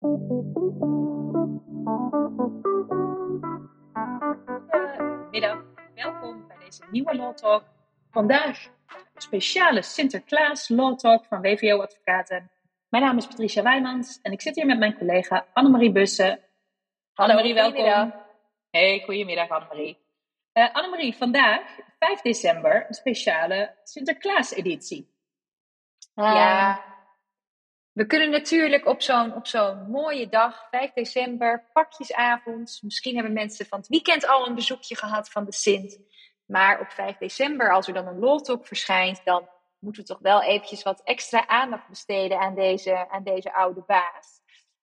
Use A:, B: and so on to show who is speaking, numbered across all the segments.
A: Goedemiddag, welkom bij deze nieuwe Law Talk. Vandaag een speciale Sinterklaas Law Talk van WVO Advocaten. Mijn naam is Patricia Wijmans en ik zit hier met mijn collega Annemarie Bussen. Annemarie, welkom. Hey, goedemiddag Annemarie. Uh, Annemarie, vandaag, 5 december, een speciale Sinterklaas-editie.
B: Ja, we kunnen natuurlijk op zo'n, op zo'n mooie dag, 5 december, pakjesavond. Misschien hebben mensen van het weekend al een bezoekje gehad van de Sint. Maar op 5 december, als er dan een loltalk verschijnt, dan moeten we toch wel eventjes wat extra aandacht besteden aan deze, aan deze oude baas.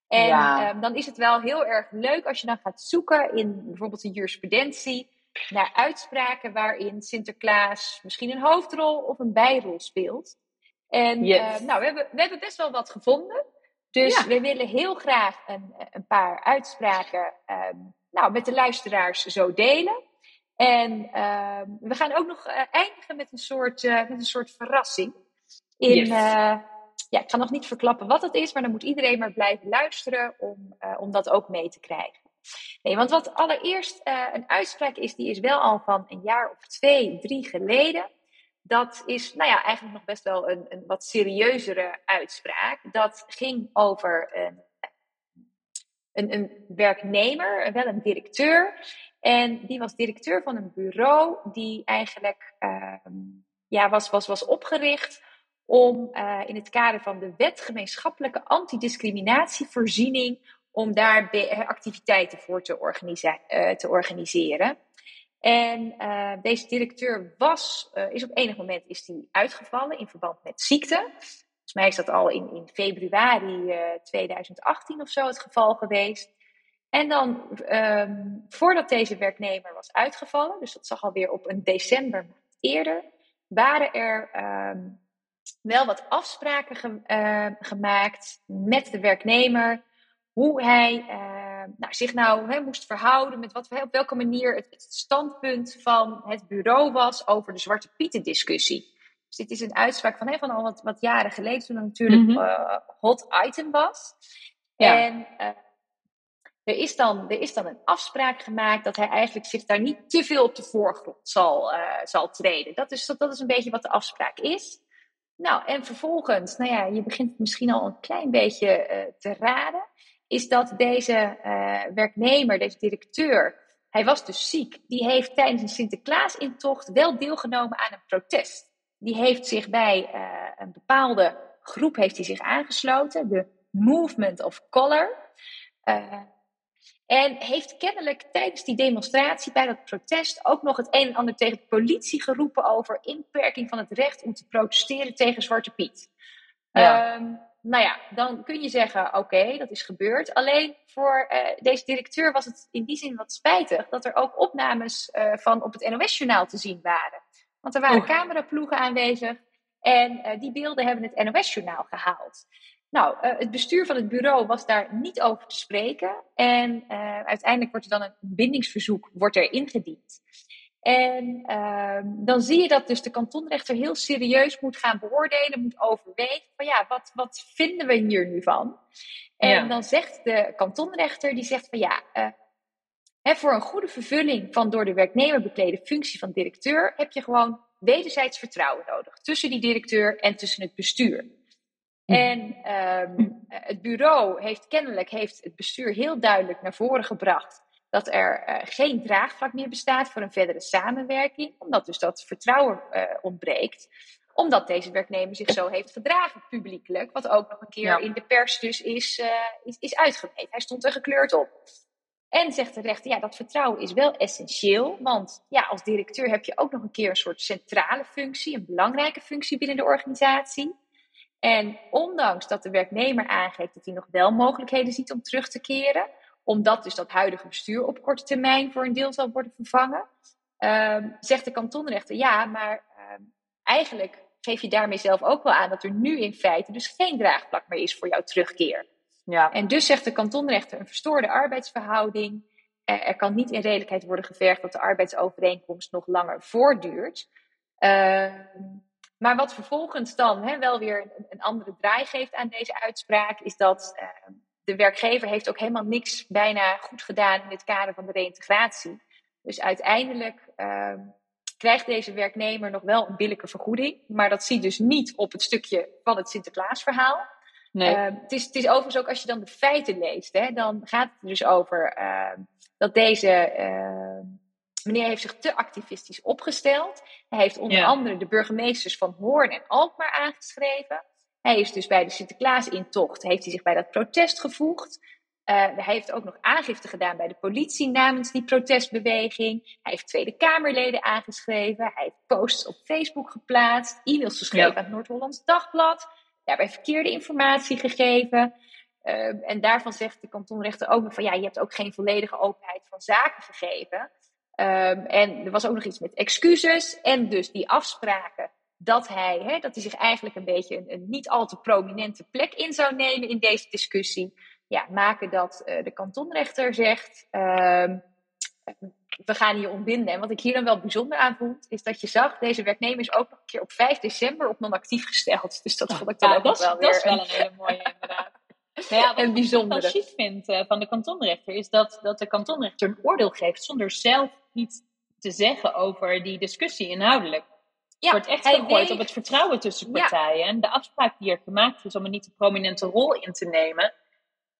B: En ehm, dan is het wel heel erg leuk als je dan gaat zoeken in bijvoorbeeld de jurisprudentie naar uitspraken waarin Sinterklaas misschien een hoofdrol of een bijrol speelt. En eh, nou, we hebben, we hebben best wel wat gevonden. Dus we willen heel graag een, een paar uitspraken ehm, nou, met de luisteraars zo delen. En ehm, we gaan ook nog uh, eindigen met een soort, uh, met een soort verrassing. In, ja, ik ga nog niet verklappen wat het is, maar dan moet iedereen maar blijven luisteren om, om dat ook mee te krijgen. Nee, want wat allereerst een uitspraak is, die is wel al van een jaar of twee, drie geleden dat is nou ja, eigenlijk nog best wel een, een wat serieuzere uitspraak. Dat ging over een, een, een, werknemer, wel een directeur. En die was directeur van een bureau die eigenlijk uh, ja, was, was, was opgericht om uh, in het kader van de wet gemeenschappelijke antidiscriminatievoorziening, om daar activiteiten voor te, uh, te organiseren. En uh, deze directeur was, uh, is op enig moment is die uitgevallen in verband met ziekte. Volgens mij is dat al in, in februari uh, eh, 2018 of zo het geval geweest. En dan, um, voordat deze werknemer was uitgevallen, dus dat zag alweer op een december eerder, waren er um, wel wat afspraken ge gemaakt met de werknemer. Hoe hij nou, zich nou hè, moest verhouden met wat, op welke manier het, het, standpunt van het bureau was over de Zwarte Pieten discussie. Dus dit is een uitspraak van, hè, van al wat, wat jaren geleden, toen het natuurlijk mm uh, hot item was. Ja. En uh, er, is dan, er is dan een afspraak gemaakt dat hij eigenlijk zich daar niet te veel op de voorgrond zal, uh, zal treden. Dat is, dat, dat is een beetje wat de afspraak is. Nou, en vervolgens, nou ja, je begint misschien al een klein beetje te raden is dat deze uh, werknemer, deze directeur, hij was dus ziek. Die heeft tijdens een Sinterklaasintocht wel deelgenomen aan een protest. Die heeft zich bij uh, een bepaalde groep heeft hij zich aangesloten, de Movement of Color. Uh, en heeft kennelijk tijdens die demonstratie, bij dat protest, ook nog het een en ander tegen de politie geroepen over inperking van het recht om te protesteren tegen Zwarte Piet. Ja. Um, nou ja, dan kun je zeggen: oké, dat is gebeurd. Alleen voor uh, deze directeur was het in die zin wat spijtig dat er ook opnames uh, van op het NOS-journaal te zien waren. Want er waren cameraploegen aanwezig en uh, die beelden hebben het NOS-journaal gehaald. Nou, het bestuur van het bureau was daar niet over te spreken. En uiteindelijk wordt er dan een bindingsverzoek wordt er ingediend. En uh, dan zie je dat dus de kantonrechter heel serieus moet gaan beoordelen, moet overwegen van ja, wat, wat vinden we hier nu van? En dan zegt de kantonrechter, die zegt van ja, uh, hè, voor een goede vervulling van door de werknemer beklede functie van directeur heb je gewoon wederzijds vertrouwen nodig tussen die directeur en tussen het bestuur. Hm. En um, het bureau heeft kennelijk heeft het bestuur heel duidelijk naar voren gebracht dat er uh, geen draagvlak meer bestaat voor een verdere samenwerking, omdat dus dat vertrouwen uh, ontbreekt omdat deze werknemer zich zo heeft gedragen publiekelijk, wat ook nog een keer ja. in de pers dus is, uh, is, is uitgemeten. Hij stond er gekleurd op. En zegt de rechter, ja, dat vertrouwen is wel essentieel, want ja, als directeur heb je ook nog een keer een soort centrale functie, een belangrijke functie binnen de organisatie. En ondanks dat de werknemer aangeeft dat hij nog wel mogelijkheden ziet om terug te keren, omdat dus dat huidige bestuur op korte termijn voor een deel zal worden vervangen. Uh, zegt de kantonrechter, ja, maar uh, eigenlijk geef je daarmee zelf ook wel aan dat er nu in feite dus geen draagvlak meer is voor jouw terugkeer. Ja. En dus zegt de kantonrechter een verstoorde arbeidsverhouding. Uh, er kan niet in redelijkheid worden gevergd dat de arbeidsovereenkomst nog langer voortduurt. Ehm, maar wat vervolgens dan hè, wel weer een, een, andere draai geeft aan deze uitspraak, is dat ehm, de werkgever heeft ook helemaal niks bijna goed gedaan in het kader van de reïntegratie. Dus uiteindelijk ehm, krijgt deze werknemer nog wel een billijke vergoeding. Maar dat ziet dus niet op het stukje van het Sinterklaasverhaal. Nee. Ehm, het, is, het is overigens ook als je dan de feiten leest, hè, dan gaat het er dus over ehm, dat deze meneer heeft zich te activistisch opgesteld. Hij heeft onder andere de burgemeesters van Hoorn en Alkmaar aangeschreven. Hij is dus bij de Sinterklaas-intocht, heeft hij zich bij dat protest gevoegd. Uh, hij heeft ook nog aangifte gedaan bij de politie namens die protestbeweging. Hij heeft Tweede Kamerleden aangeschreven. Hij heeft posts op Facebook geplaatst. E-mails geschreven aan het Noord-Hollands Dagblad. Daarbij verkeerde informatie gegeven. Uh, en daarvan zegt de kantonrechter ook nog van ja, je hebt ook geen volledige openheid van zaken gegeven. Um, en er was ook nog iets met excuses en dus die afspraken dat hij, hè, dat hij zich eigenlijk een beetje een, een, niet al te prominente plek in zou nemen in deze discussie. Ja, maken dat uh, de kantonrechter zegt, uh, we gaan hier ontbinden. En wat ik hier dan wel bijzonder aan vond, is dat je zag, deze werknemer is ook nog een keer op 5 december op non-actief gesteld. Dus dat vond ik dan ook
A: dat,
B: wel
A: weer. Dat is wel een hele mooie inderdaad. Nou ja, wat en bijzonder. Wat ik chic vind uh, van de kantonrechter, is dat, dat de kantonrechter een oordeel geeft zonder zelf iets te zeggen over die discussie inhoudelijk. Ja, wordt echt gegooid op het vertrouwen tussen partijen. En de afspraak die er gemaakt is om een niet te prominente rol in te nemen.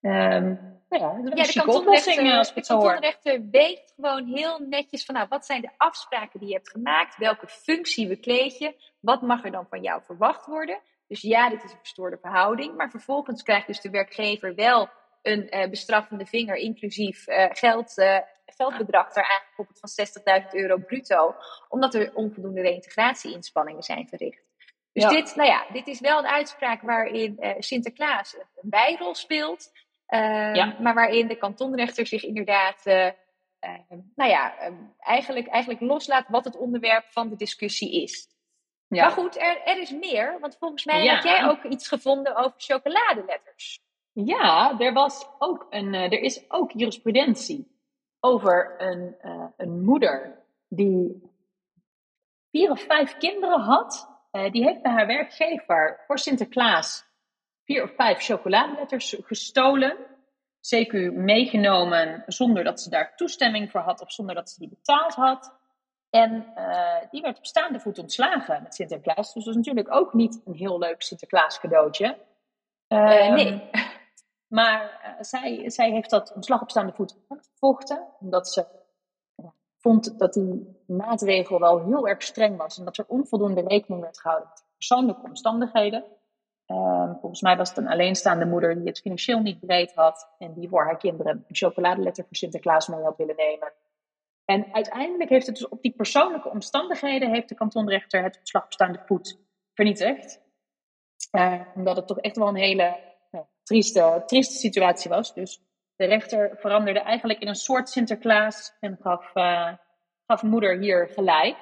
A: Um, nou ja, dat is ja, de oplossing als
B: het zo kantonrechter weet gewoon heel netjes van nou, wat zijn de afspraken die je hebt gemaakt? Welke functie bekleed je? Wat mag er dan van jou verwacht worden? Dus ja, dit is een verstoorde verhouding. Maar vervolgens krijgt dus de werkgever wel een uh, bestraffende vinger, inclusief uh, geld, uh, geldbedrag daar aangekoppeld van 60.000 euro bruto, omdat er onvoldoende reïntegratie-inspanningen zijn verricht. Dus dit, nou ja, dit is wel een uitspraak waarin Sinterklaas een bijrol speelt, ehm, maar waarin de kantonrechter zich inderdaad, ehm, nou ja, ehm, eigenlijk, eigenlijk loslaat wat het onderwerp van de discussie is. Ja. Maar goed, er, er is meer, want volgens mij ja. heb jij ook iets gevonden over chocoladeletters.
A: Ja, er, was ook een, uh, er is ook jurisprudentie over een, uh, een moeder die vier of vijf kinderen had. Uh, die heeft bij haar werkgever voor Sinterklaas vier of vijf chocoladeletters gestolen. CQ meegenomen zonder dat ze daar toestemming voor had of zonder dat ze die betaald had. En die werd op staande voet ontslagen met Sinterklaas. Dus dat is natuurlijk ook niet een heel leuk Sinterklaas cadeautje.
B: nee. Ehm,
A: maar uh, zij, zij heeft dat ontslag op staande voet uitgevochten, omdat ze vond dat die maatregel wel heel erg streng was en dat er onvoldoende rekening werd gehouden met persoonlijke omstandigheden. Uh, volgens mij was het een alleenstaande moeder die het financieel niet breed had en die voor haar kinderen een chocoladeletter voor Sinterklaas mee had willen nemen. En uiteindelijk heeft het dus op die persoonlijke omstandigheden heeft de kantonrechter het ontslag op staande voet vernietigd. Uh, omdat het toch echt wel een hele trieste, trieste situatie was. Dus de rechter veranderde eigenlijk in een soort Sinterklaas en gaf, uh, gaf moeder hier gelijk.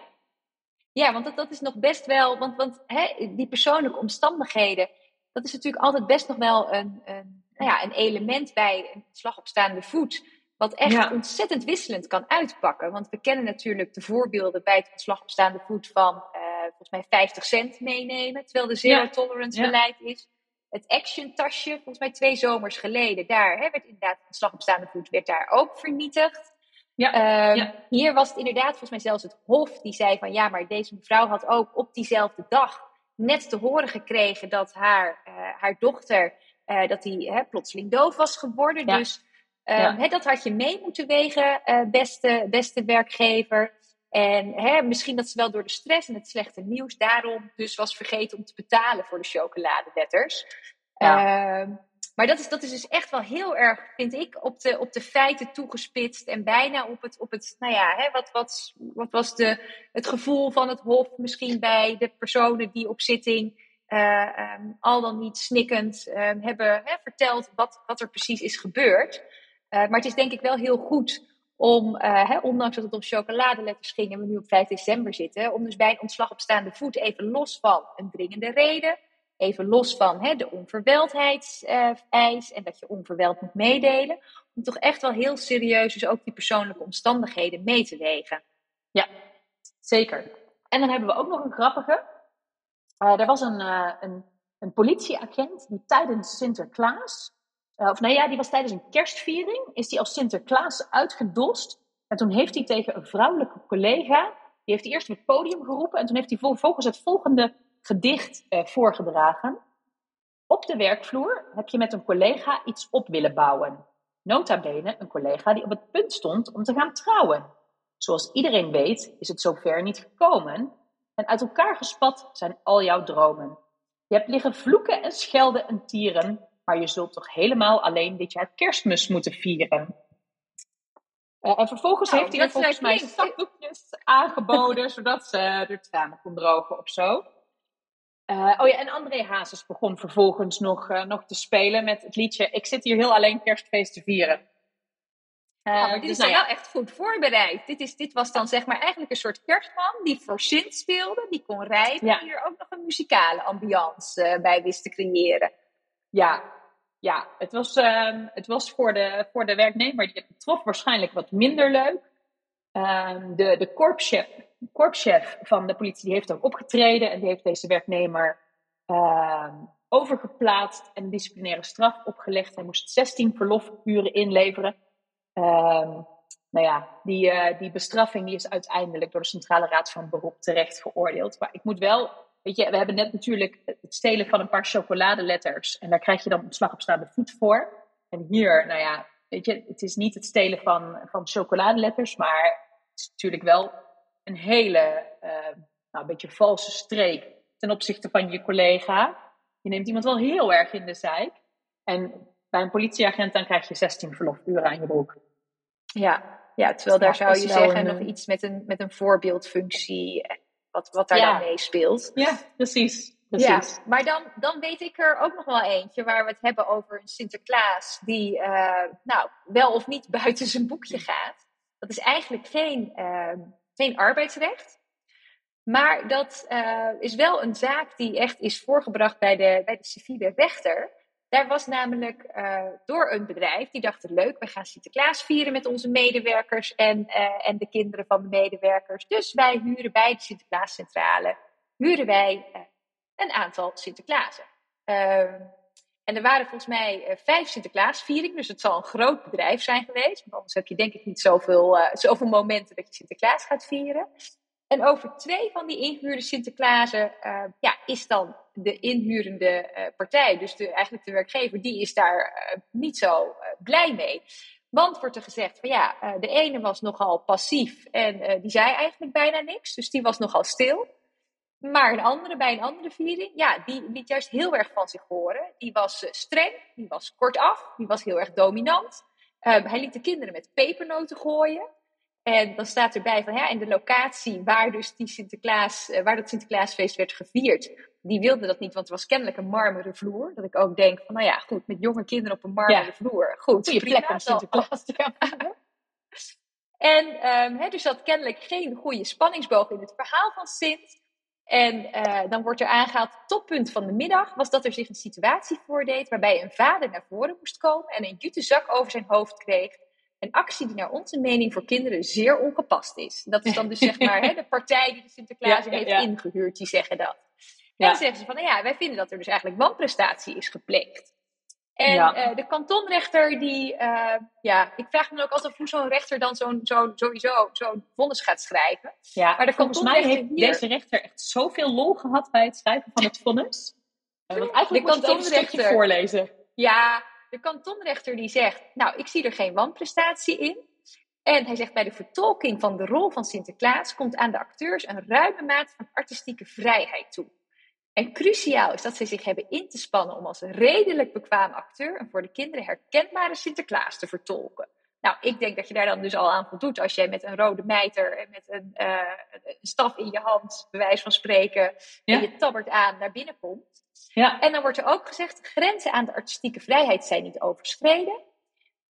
B: Ja, want dat, dat is nog best wel, want, want hè, die persoonlijke omstandigheden, dat is natuurlijk altijd best nog wel een, een, nou ja, een element bij een slag op staande voet. Wat echt ontzettend wisselend kan uitpakken. Want we kennen natuurlijk de voorbeelden bij het ontslag op staande voet van uh, volgens mij 50 cent meenemen. Terwijl de zero tolerance beleid is het action tasje, volgens mij twee zomers geleden, daar hè, werd inderdaad een slag op staande voet, werd daar ook vernietigd. Ja, um, Hier was het inderdaad volgens mij zelfs het Hof die zei van ja, maar deze mevrouw had ook op diezelfde dag net te horen gekregen dat haar, uh, haar dochter, uh, dat die hè, plotseling doof was geworden. Dus um, hè, dat had je mee moeten wegen, uh, beste, beste werkgever. En hè, misschien dat ze wel door de stress en het slechte nieuws daarom dus was vergeten om te betalen voor de chocoladeletters. Ja. Uh, maar dat is, dat is dus echt wel heel erg, vind ik, op de, op de feiten toegespitst. En bijna op het, op het nou ja, hè, wat, wat, wat was de, het gevoel van het Hof misschien bij de personen die op zitting uh, um, al dan niet snikkend um, hebben hè, verteld wat, wat er precies is gebeurd. Uh, maar het is denk ik wel heel goed om, uh, hè, ondanks dat het om chocoladeletters ging en we nu op 5 december zitten, om dus bij een ontslag op staande voet even los van een dringende reden, even los van hè, de onverweldheidseis en dat je onverweld moet meedelen, om toch echt wel heel serieus dus ook die persoonlijke omstandigheden mee te wegen.
A: Ja, zeker. En dan hebben we ook nog een grappige. Uh, er was een, uh, een, een politieagent die tijdens Sinterklaas Uh, of nou ja, die was tijdens een kerstviering. Is die als Sinterklaas uitgedost. En toen heeft hij tegen een vrouwelijke collega. Die heeft eerst op het podium geroepen. En toen heeft hij vervolgens het volgende gedicht uh, voorgedragen. Op de werkvloer heb je met een collega iets op willen bouwen. Nota bene een collega die op het punt stond om te gaan trouwen. Zoals iedereen weet is het zover niet gekomen. En uit elkaar gespat zijn al jouw dromen. Je hebt liggen vloeken en schelden en tieren, maar je zult toch helemaal alleen dit jaar kerstmis moeten vieren. Uh, en vervolgens nou, heeft hij er volgens mij zakdoekjes aangeboden, zodat ze er tranen kon drogen of zo. Uh, oh ja, en André Hazes begon vervolgens nog, uh, nog te spelen met het liedje Ik zit hier heel alleen kerstfeest te vieren.
B: ja, maar dit dus is nou ja. wel echt goed voorbereid. Dit, is, dit was dan zeg maar eigenlijk een soort kerstman die voor Sint speelde, die kon rijden en hier ook nog een muzikale ambiance bij wist te creëren.
A: Ja, ja het, was, uh, het was voor de, voor de werknemer die het betrof waarschijnlijk wat minder leuk. Ehm, de, de korpschef, korpschef van de politie die heeft ook opgetreden en die heeft deze werknemer ehm, overgeplaatst en een disciplinaire straf opgelegd. Hij moest 16 verlofuren inleveren. Nou ja, die, uh, die bestraffing die is uiteindelijk door de Centrale Raad van Beroep terecht veroordeeld. Maar ik moet wel, weet je, we hebben net natuurlijk het stelen van een paar chocoladeletters. En daar krijg je dan een slag op staande voet voor. En hier, nou ja, weet je, het is niet het stelen van, van chocoladeletters, maar het is natuurlijk wel een hele, uh, nou, een beetje valse streek ten opzichte van je collega. Je neemt iemand wel heel erg in de zijk. En bij een politieagent dan krijg je 16 verlofuren aan je broek.
B: Ja, ja terwijl daar zou je zeggen nog iets met een, met een voorbeeldfunctie, eh, wat, wat daar dan meespeelt.
A: Ja, precies. Ja,
B: maar dan, dan weet ik er ook nog wel eentje waar we het hebben over een Sinterklaas die uh, nou, wel of niet buiten zijn boekje gaat. Dat is eigenlijk geen, uh, geen arbeidsrecht. Maar dat uh, is wel een zaak die echt is voorgebracht bij de, bij de civiele rechter. Daar was namelijk uh, door een bedrijf die dacht leuk, we gaan Sinterklaas vieren met onze medewerkers en, uh, en de kinderen van de medewerkers. Dus wij huren bij de Sinterklaascentrale, huren wij uh, een aantal Sinterklaasen. Ehm, en er waren volgens mij vijf Sinterklaasvieringen, dus het zal een groot bedrijf zijn geweest. Want anders heb je denk ik niet zoveel, zoveel momenten dat je Sinterklaas gaat vieren. En over twee van die ingehuurde Sinterklaasen uh, ja, is dan de inhurende uh, partij, dus de, eigenlijk de werkgever, die is daar uh, niet zo blij mee. Want wordt er gezegd van ja, de ene was nogal passief en die zei eigenlijk bijna niks, dus die was nogal stil. Maar een andere, bij een andere viering, ja, die liet juist heel erg van zich horen. Die was streng, die was kortaf, die was heel erg dominant. hij liet de kinderen met pepernoten gooien. En dan staat erbij van ja, in de locatie waar dus die Sinterklaas, eh, waar dat Sinterklaasfeest werd gevierd, die wilde dat niet, want er was kennelijk een marmeren vloer. Dat ik ook denk van nou ja, goed, met jonge kinderen op een marmeren vloer. Goed,
A: goede plek om Sinterklaas te gaan
B: En um, he, dus dat kennelijk geen goede spanningsboog in het verhaal van Sint. En uh, dan wordt er aangehaald, toppunt van de middag was dat er zich een situatie voordeed waarbij een vader naar voren moest komen en een jute zak over zijn hoofd kreeg een actie die naar onze mening voor kinderen zeer ongepast is. Dat is dan dus zeg maar hè, de partij die de Sinterklaas heeft ingehuurd, die zeggen dat. En dan zeggen ze van, nou ja, wij vinden dat er dus eigenlijk wanprestatie is gepleegd. En uh, de kantonrechter die, uh, ja, ik vraag me ook altijd af hoe zo'n rechter dan zo'n, zo'n, sowieso zo'n vonnis gaat schrijven.
A: Ja, maar de volgens mij heeft hier... deze rechter echt zoveel lol gehad bij het schrijven van het vonnis. Uh, want eigenlijk de kantonrechter voorlezen.
B: Ja, de kantonrechter die zegt, nou, ik zie er geen wanprestatie in. En hij zegt bij de vertolking van de rol van Sinterklaas komt aan de acteurs een ruime maat van artistieke vrijheid toe. En cruciaal is dat zij zich hebben in te spannen om als redelijk bekwaam acteur een voor de kinderen herkenbare Sinterklaas te vertolken. Nou, ik denk dat je daar dan dus al aan voldoet als jij met een rode mijter en met een, uh, een staf in je hand, bewijs van spreken, en je tabbert aan naar binnen komt. Ja. En dan wordt er ook gezegd, grenzen aan de artistieke vrijheid zijn niet overschreden.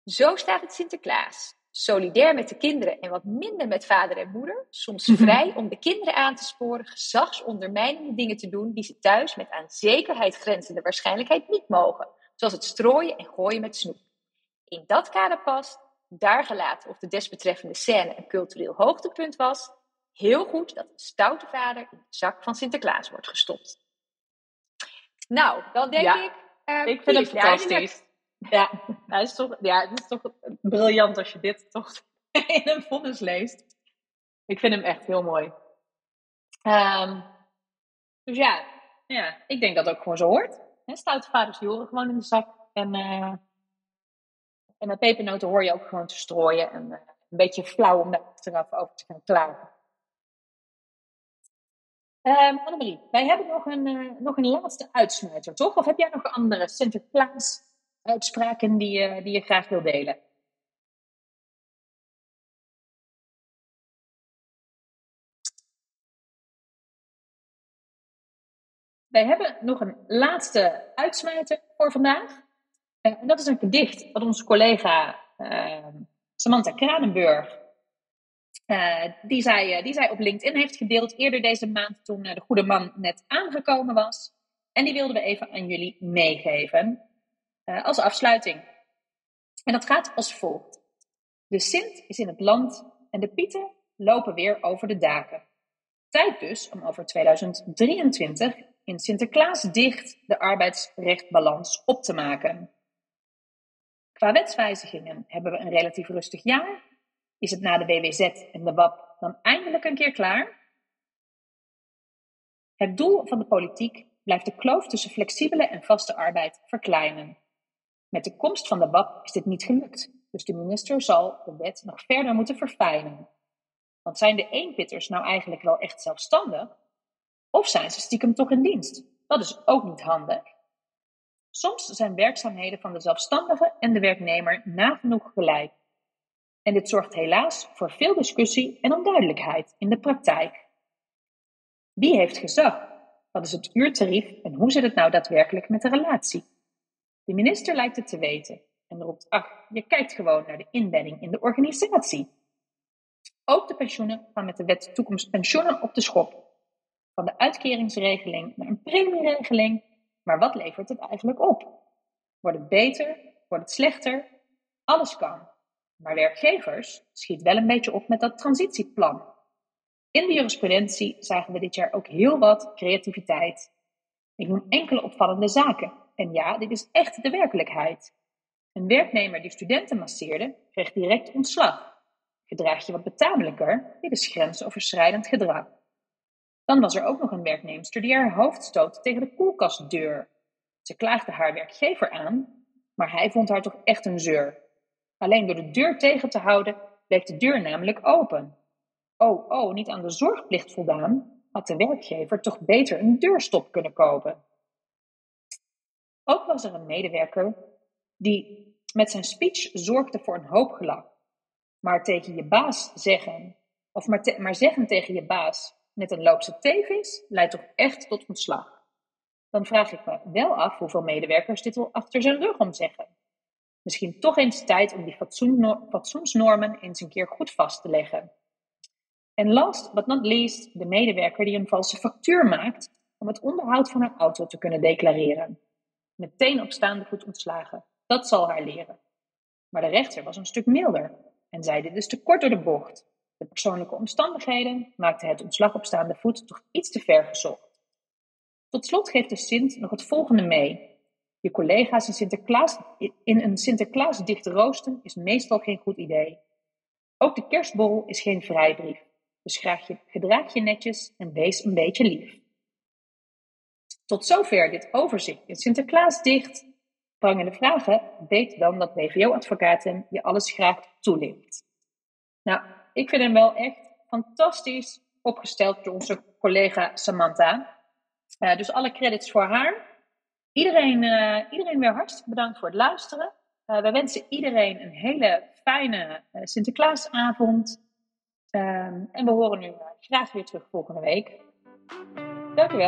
B: Zo staat het Sinterklaas. Solidair met de kinderen en wat minder met vader en moeder. Soms mhm. vrij om de kinderen aan te sporen gezagsondermijnende dingen te doen die ze thuis met aan zekerheid grenzende waarschijnlijkheid niet mogen. Zoals het strooien en gooien met snoep. In dat kader past, daar gelaten of de desbetreffende scène een cultureel hoogtepunt was, heel goed dat een stoute vader in de zak van Sinterklaas wordt gestopt. Nou, dan denk ik.
A: Uh, ik vind het fantastisch. Ja, het is toch, ja, het is toch briljant als je dit toch in een vonnis leest. Ik vind hem echt heel mooi. Um, dus ja, ja, ik denk dat het ook gewoon zo hoort. stoute vaders die horen gewoon in de zak. En, uh, en met pepernoten hoor je ook gewoon te strooien. En uh, een beetje flauw om daar achteraf over te gaan klagen. Um, Annemarie, wij hebben nog een, uh, nog een laatste uitsmijter, toch? Of heb jij nog andere Sinterklaas uitspraken die, uh, die je graag wil delen? Wij hebben nog een laatste uitsmijter voor vandaag. Uh, en dat is een gedicht wat onze collega uh, Samantha Kranenburg, uh, die, zij, die zij op LinkedIn heeft gedeeld eerder deze maand toen de goede man net aangekomen was. En die wilden we even aan jullie meegeven als afsluiting. En dat gaat als volgt. De Sint is in het land en de Pieten lopen weer over de daken. Tijd dus om over 2023 in Sinterklaas dicht de arbeidsrechtbalans op te maken. Qua wetswijzigingen hebben we een relatief rustig jaar. Is het na de WWZ en de WAP dan eindelijk een keer klaar? Het doel van de politiek blijft de kloof tussen flexibele en vaste arbeid verkleinen. Met de komst van de WAP is dit niet gelukt, dus de minister zal de wet nog verder moeten verfijnen. Want zijn de eenpitters nou eigenlijk wel echt zelfstandig? Of zijn ze stiekem toch in dienst? Dat is ook niet handig. Soms zijn werkzaamheden van de zelfstandige en de werknemer nagenoeg gelijk. En dit zorgt helaas voor veel discussie en onduidelijkheid in de praktijk. Wie heeft gezag? Wat is het uurtarief en hoe zit het nou daadwerkelijk met de relatie? De minister lijkt het te weten en roept: ach, je kijkt gewoon naar de inbedding in de organisatie. Ook de pensioenen gaan met de wet toekomst pensioenen op de schop van de uitkeringsregeling naar een premieregeling. Maar wat levert het eigenlijk op? Wordt het beter? Wordt het slechter? Alles kan. Maar werkgevers schiet wel een beetje op met dat transitieplan. In de jurisprudentie zagen we dit jaar ook heel wat creativiteit. Ik noem enkele opvallende zaken. En ja, dit is echt de werkelijkheid. Een werknemer die studenten masseerde, kreeg direct ontslag. Gedraag je wat betamelijker, dit is grensoverschrijdend gedrag. Dan was er ook nog een werknemster die haar hoofd stootte tegen de koelkastdeur. Ze klaagde haar werkgever aan, maar hij vond haar toch echt een zeur. Alleen door de deur tegen te houden, bleef de deur namelijk open. Oh, oh, niet aan de zorgplicht voldaan, had de werkgever toch beter een deurstop kunnen kopen. Ook was er een medewerker die met zijn speech zorgde voor een hoop gelach. Maar tegen je baas zeggen, of maar, maar zeggen tegen je baas, met een loopse tevens leidt toch echt tot ontslag. Dan vraag ik me wel af hoeveel medewerkers dit al achter zijn rug om zeggen. Misschien toch eens tijd om die fatsoensnormen eens een keer goed vast te leggen. En last but not least, de medewerker die een valse factuur maakt om het onderhoud van haar auto te kunnen declareren. Meteen op staande voet ontslagen. Dat zal haar leren. Maar de rechter was een stuk milder en zei dit is te kort door de bocht. De persoonlijke omstandigheden maakten het ontslag op staande voet toch iets te ver gezocht. Tot slot geeft de Sint nog het volgende mee. Je collega's in, Sinterklaas, in een Sinterklaas dicht roosten is meestal geen goed idee. Ook de kerstborrel is geen vrijbrief. Dus graag je, gedraag je netjes en wees een beetje lief. Tot zover dit overzicht in Sinterklaas dicht. Prangende vragen? Weet dan dat BVO-advocaten je alles graag toelicht. Nou, ik vind hem wel echt fantastisch opgesteld door onze collega Samantha. Uh, dus alle credits voor haar. Iedereen, uh, iedereen weer hartstikke bedankt voor het luisteren. Uh, we wensen iedereen een hele fijne Sinterklaasavond. Ehm, en we horen nu graag weer terug volgende week. Dank u